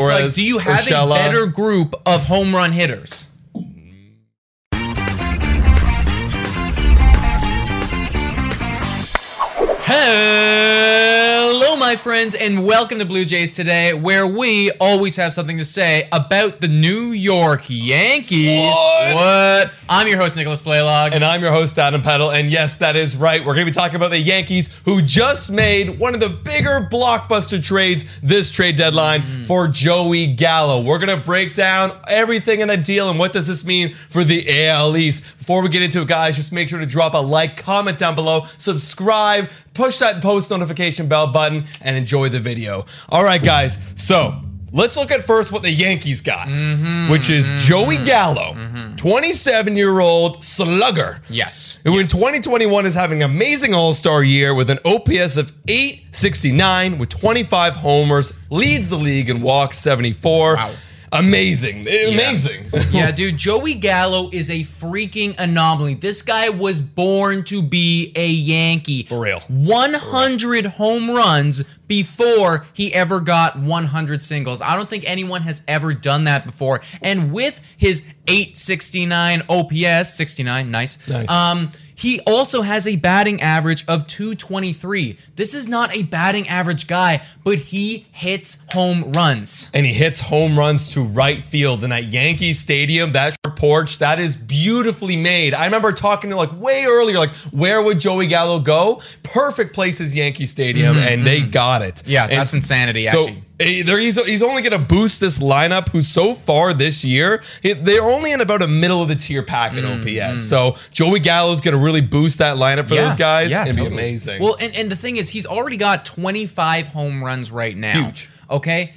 Torres, it's like, do you have a better group of home run hitters? Hello, my friends, and welcome to Blue Jays today, where we always have something to say about the New York Yankees. What? What? I'm your host, Nicholas Playlog. And I'm your host, Adam Peddle. And yes, that is right. We're going to be talking about the Yankees, who just made one of the bigger blockbuster trades this trade deadline mm. for Joey Gallo. We're going to break down everything in that deal and what does this mean for the AL East. Before we get into it, guys, just make sure to drop a like, comment down below, subscribe, push that post notification bell button, and enjoy the video. All right, guys. So let's look at first what the Yankees got, mm-hmm. which is mm-hmm. Joey Gallo, mm-hmm. 27 year old slugger. yes. Who in 2021 is having an amazing All Star year with an OPS of 869 with 25 homers, leads the league in walks 74. Wow. Amazing. Amazing. yeah, dude, Joey Gallo is a freaking anomaly. This guy was born to be a Yankee. For real. 100 home runs before he ever got 100 singles. I don't think anyone has ever done that before. And with his 869 OPS, 69, nice. Nice. Um he also has a batting average of 223. This is not a batting average guy, but he hits home runs. and he hits home runs to right field in that Yankee Stadium. That porch, that is beautifully made. I remember talking to like way earlier, like where would Joey Gallo go? Perfect place is Yankee Stadium, and they got it. Mm-hmm, Yeah, And that's insanity, So actually. there- he's, he's only going to boost this lineup, who so far this year they're only in about a middle of the tier pack in mm-hmm. OPS. So Joey Gallo's going to really boost that lineup for those guys. Yeah, It'd totally. be amazing. Well, and, and the thing is, he's already got 25 home runs right now. Huge. Okay?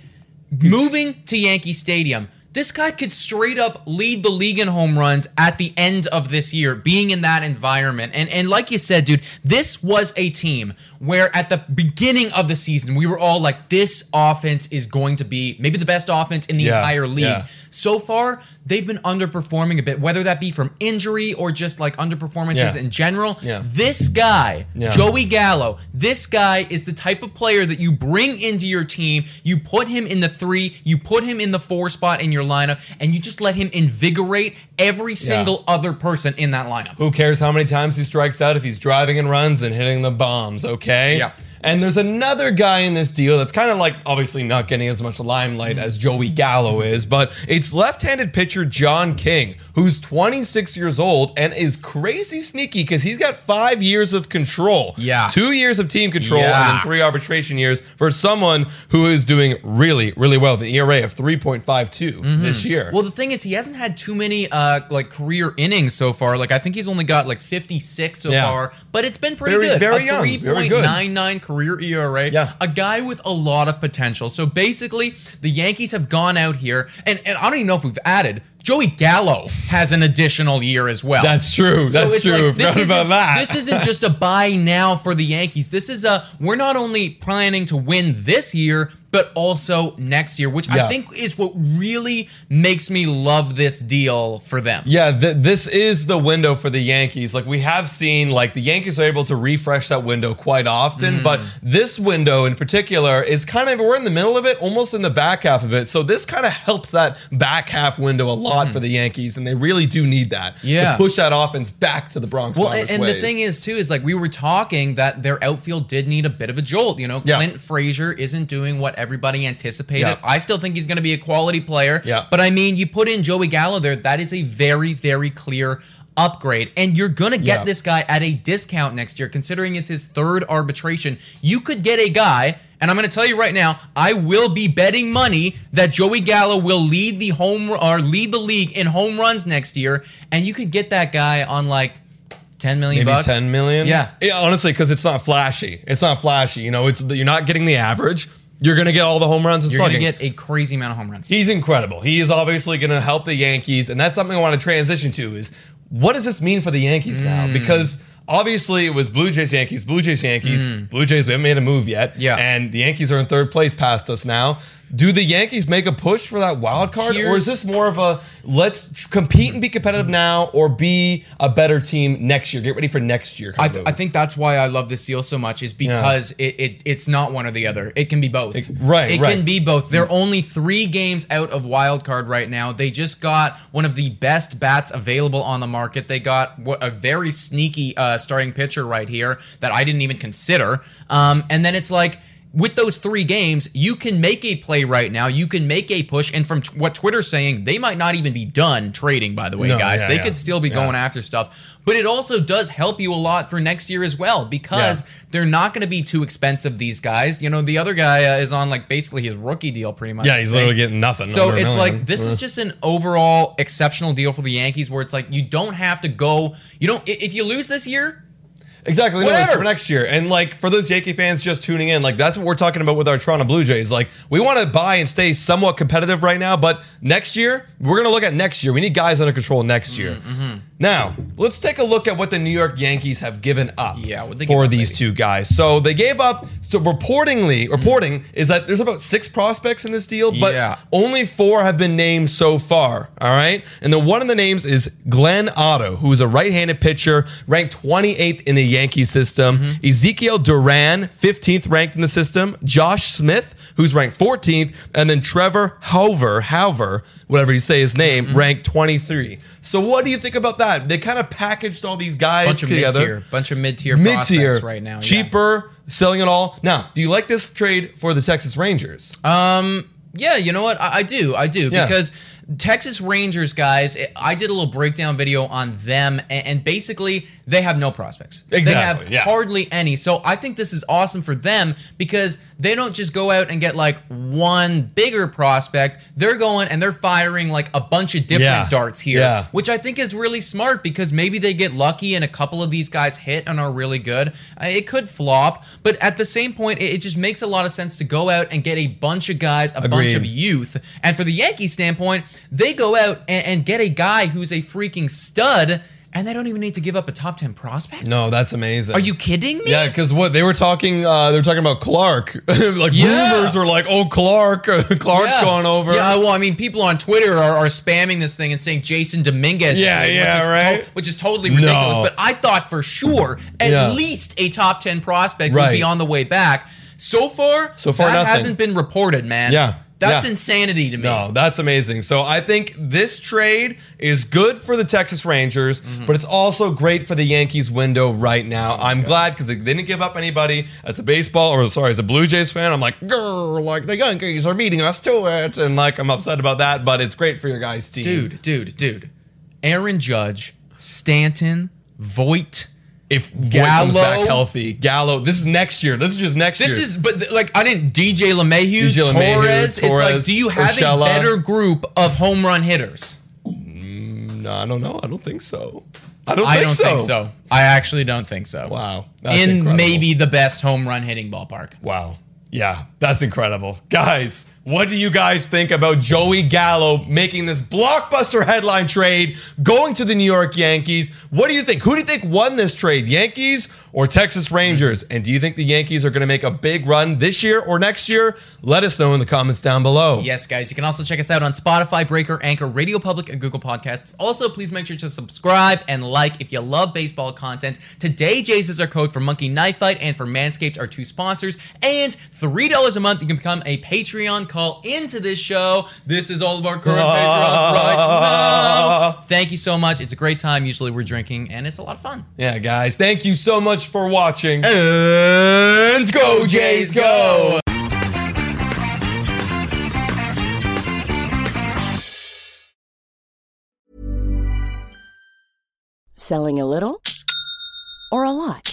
Moving to Yankee Stadium. This guy could straight up lead the league in home runs at the end of this year, being in that environment. And and like you said, dude, this was a team where at the beginning of the season, we were all like, this offense is going to be maybe the best offense in the Yeah, entire league. yeah. So far, they've been underperforming a bit, whether that be from injury or just like underperformances Yeah. in general. Yeah. This guy, Yeah. Joey Gallo, this guy is the type of player that you bring into your team. You put him in the three, you put him in the four spot in your lineup, and you just let him invigorate every single other person in that lineup. Who cares how many times he strikes out if he's driving and runs and hitting the bombs, okay? Yeah. And there's another guy in this deal that's kind of like obviously not getting as much limelight as Joey Gallo is, but it's left-handed pitcher John King, who's 26 years old and is crazy sneaky because he's got five years of control. Yeah. Two years of team control and then three arbitration years for someone who is doing really, really well. The ERA of 3.52 this year. Well, the thing is, he hasn't had too many uh like career innings so far. Like I think he's only got like 56 so Yeah. far, but it's been pretty Very- good. very a young, very good. 3.99 career ERA. Yeah. A guy with a lot of potential. So basically, the Yankees have gone out here, and, and I don't even know if we've added. Joey Gallo has an additional year as well. That's true. So That's true. like, this Forgot about isn't- that. This isn't just a buy now for the Yankees. This is a we're not only planning to win this year, but also next year, which Yeah. I think is what really makes me love this deal for them. Yeah, th- this is the window for the Yankees. Like we have seen, like the Yankees are able to refresh that window quite often, but mm. this window in particular is kind of we're in the middle of it, almost in the back half of it. So this kind of helps that back half window a lot for mm. the Yankees, and they really do need that Yeah. to push that offense back to the Bronx. Well, and, and the thing is too is like we were talking that their outfield did need a bit of a jolt. You know, Yeah. Clint Frazier isn't doing what everybody anticipated. Yeah. I still think he's going to be a quality player. Yeah. But I mean, you put in Joey Gallo there, that is a very, very clear upgrade. And you're going to get Yeah. this guy at a discount next year, considering it's his third arbitration. You could get a guy. And I'm going to tell you right now, I will be betting money that Joey Gallo will lead the home or lead the league in home runs next year, and you could get that guy on like 10 million maybe bucks. 10 million. Yeah. honestly, because it's not flashy. It's not flashy. You know, it's you're not getting the average. You're gonna get all the home runs and You're going to slugging. get a crazy amount of home runs. He's incredible. He is obviously going to help the Yankees, and that's something I want to transition to. Is what does this mean for the Yankees now? Mm. Because obviously it was Blue Jays, Yankees, Blue Jays, Yankees. Blue Jays, we haven't made a move yet. Mm. Yeah. and the Yankees are in third place past us now. Do the Yankees make a push for that wild card, or is this more of a let's compete and be competitive now, or be a better team next year? Get ready for next year. I, th- of I think that's why I love this deal so much is because it, it it's not one or the other. It can be both. right, It right. can be both. They're only three games out of wild card right now. They just got one of the best bats available on the market. They got a very sneaky uh, starting pitcher right here that I didn't even consider. Um, and then it's like. With those three games, you can make a play right now. You can make a push, and from t- what Twitter's saying, they might not even be done trading. By the way, No, guys, yeah, they yeah. could still be Yeah. going after stuff. But it also does help you a lot for next year as well because they're not going to be too expensive. These guys, you know, the other guy uh, is on like basically his rookie deal, pretty much. yeah, he's literally getting nothing. So it's like this is just an overall exceptional deal for the Yankees, where it's like you don't have to go. You don't if you lose this year, Exactly. No, it's Whatever. for next year. And like for those Yankee fans just tuning in, like that's what we're talking about with our Toronto Blue Jays. Like we want to buy and stay somewhat competitive right now, but next year we're gonna look at next year. We need guys under control next year. Mm-hmm, Now let's take a look at what the New York Yankees have given up. Yeah, what'd they give for up, these two guys. So they gave up. So reportingly, Mm. reporting is that there's about six prospects in this deal, but Yeah. only four have been named so far. All right. And then one of the names is Glenn Otto, who is a right handed pitcher, ranked 28th in the Yankee system. Mm-hmm. Ezekiel Duran, 15th ranked in the system. Josh Smith, who's ranked 14th. And then Trevor Hauver, Hauver, whatever you say his name, Mm-hmm. ranked 23. So what do you think about that? They kind of packaged all these guys bunch of together mid tier, bunch of mid tier mid prospects tier right now. yeah. cheaper, selling it all. Now, do you like this trade for the Texas Rangers? Um, yeah, you know what? I, I do. I do Yeah. because Texas Rangers guys, I did a little breakdown video on them, and, basically they have no prospects. They Exactly, have yeah. hardly any. So I think this is awesome for them because they don't just go out and get like one bigger prospect. They're going and they're firing like a bunch of different Yeah. darts here, Yeah. which I think is really smart because maybe they get lucky and a couple of these guys hit and are really good. Uh, It could flop, but at the same point, it, just makes a lot of sense to go out and get a bunch of guys, a bunch of youth. And for the Yankees standpoint, they go out and, and get a guy who's a freaking stud, and they don't even need to give up a top 10 prospect? No, that's amazing. Are you kidding me? Yeah, because what they were talking, uh, they were talking about Clark. like Yeah. rumors were like, "Oh, Clark, Clark's Yeah. going over." Yeah, well, I mean, people on Twitter are, are spamming this thing and saying Jasson Dominguez. Yeah, in, yeah, which is right. which is totally ridiculous. No. But I thought for sure at Yeah. least a top ten prospect would be on the way back. So far, So far, that nothing. hasn't been reported, man. Yeah, that's yeah. insanity to me. No, that's amazing. So I think this trade is good for the Texas Rangers, Mm-hmm. but it's also great for the Yankees window right now. I'm glad because they didn't give up anybody. As a baseball, or sorry, as a Blue Jays fan, I'm like, girl, like the Yankees are beating us to it, and like I'm upset about that. But it's great for your guys' team, dude, dude, dude. Aaron Judge, Stanton, Voit. If Voit comes back healthy, Gallo. This is next year. This is just next This year. This is, but like, I didn't. DJ LeMahieu, DJ LeMahieu, Torres. It's like, do you have Urshela. a better group of home run hitters? Mm, no, I don't know. I don't think so. I don't I think don't so. think so. I actually don't think so. Wow, that's In incredible. maybe the best home run hitting ballpark. Wow. Yeah, that's incredible. Guys, what do you guys think about Joey Gallo making this blockbuster headline trade, going to the New York Yankees? What do you think? Who do you think won this trade, Yankees or Texas Rangers? And do you think the Yankees are going to make a big run this year or next year? Let us know in the comments down below. Yes, guys. You can also check us out on Spotify, Breaker, Anchor, Radio Public, and Google Podcasts. Also, please make sure to subscribe and like if you love baseball content. Today, Jays is our code for Monkey Knife Fight and for Manscaped, our two sponsors. And $3 a month, you can become a Patreon. Call into this show. This is all of our current patrons right now. Thank you so much. It's a great time. Usually, we're drinking, and it's a lot of fun. Yeah, guys, thank you so much for watching. And go, Jays, go! Selling a little or a lot?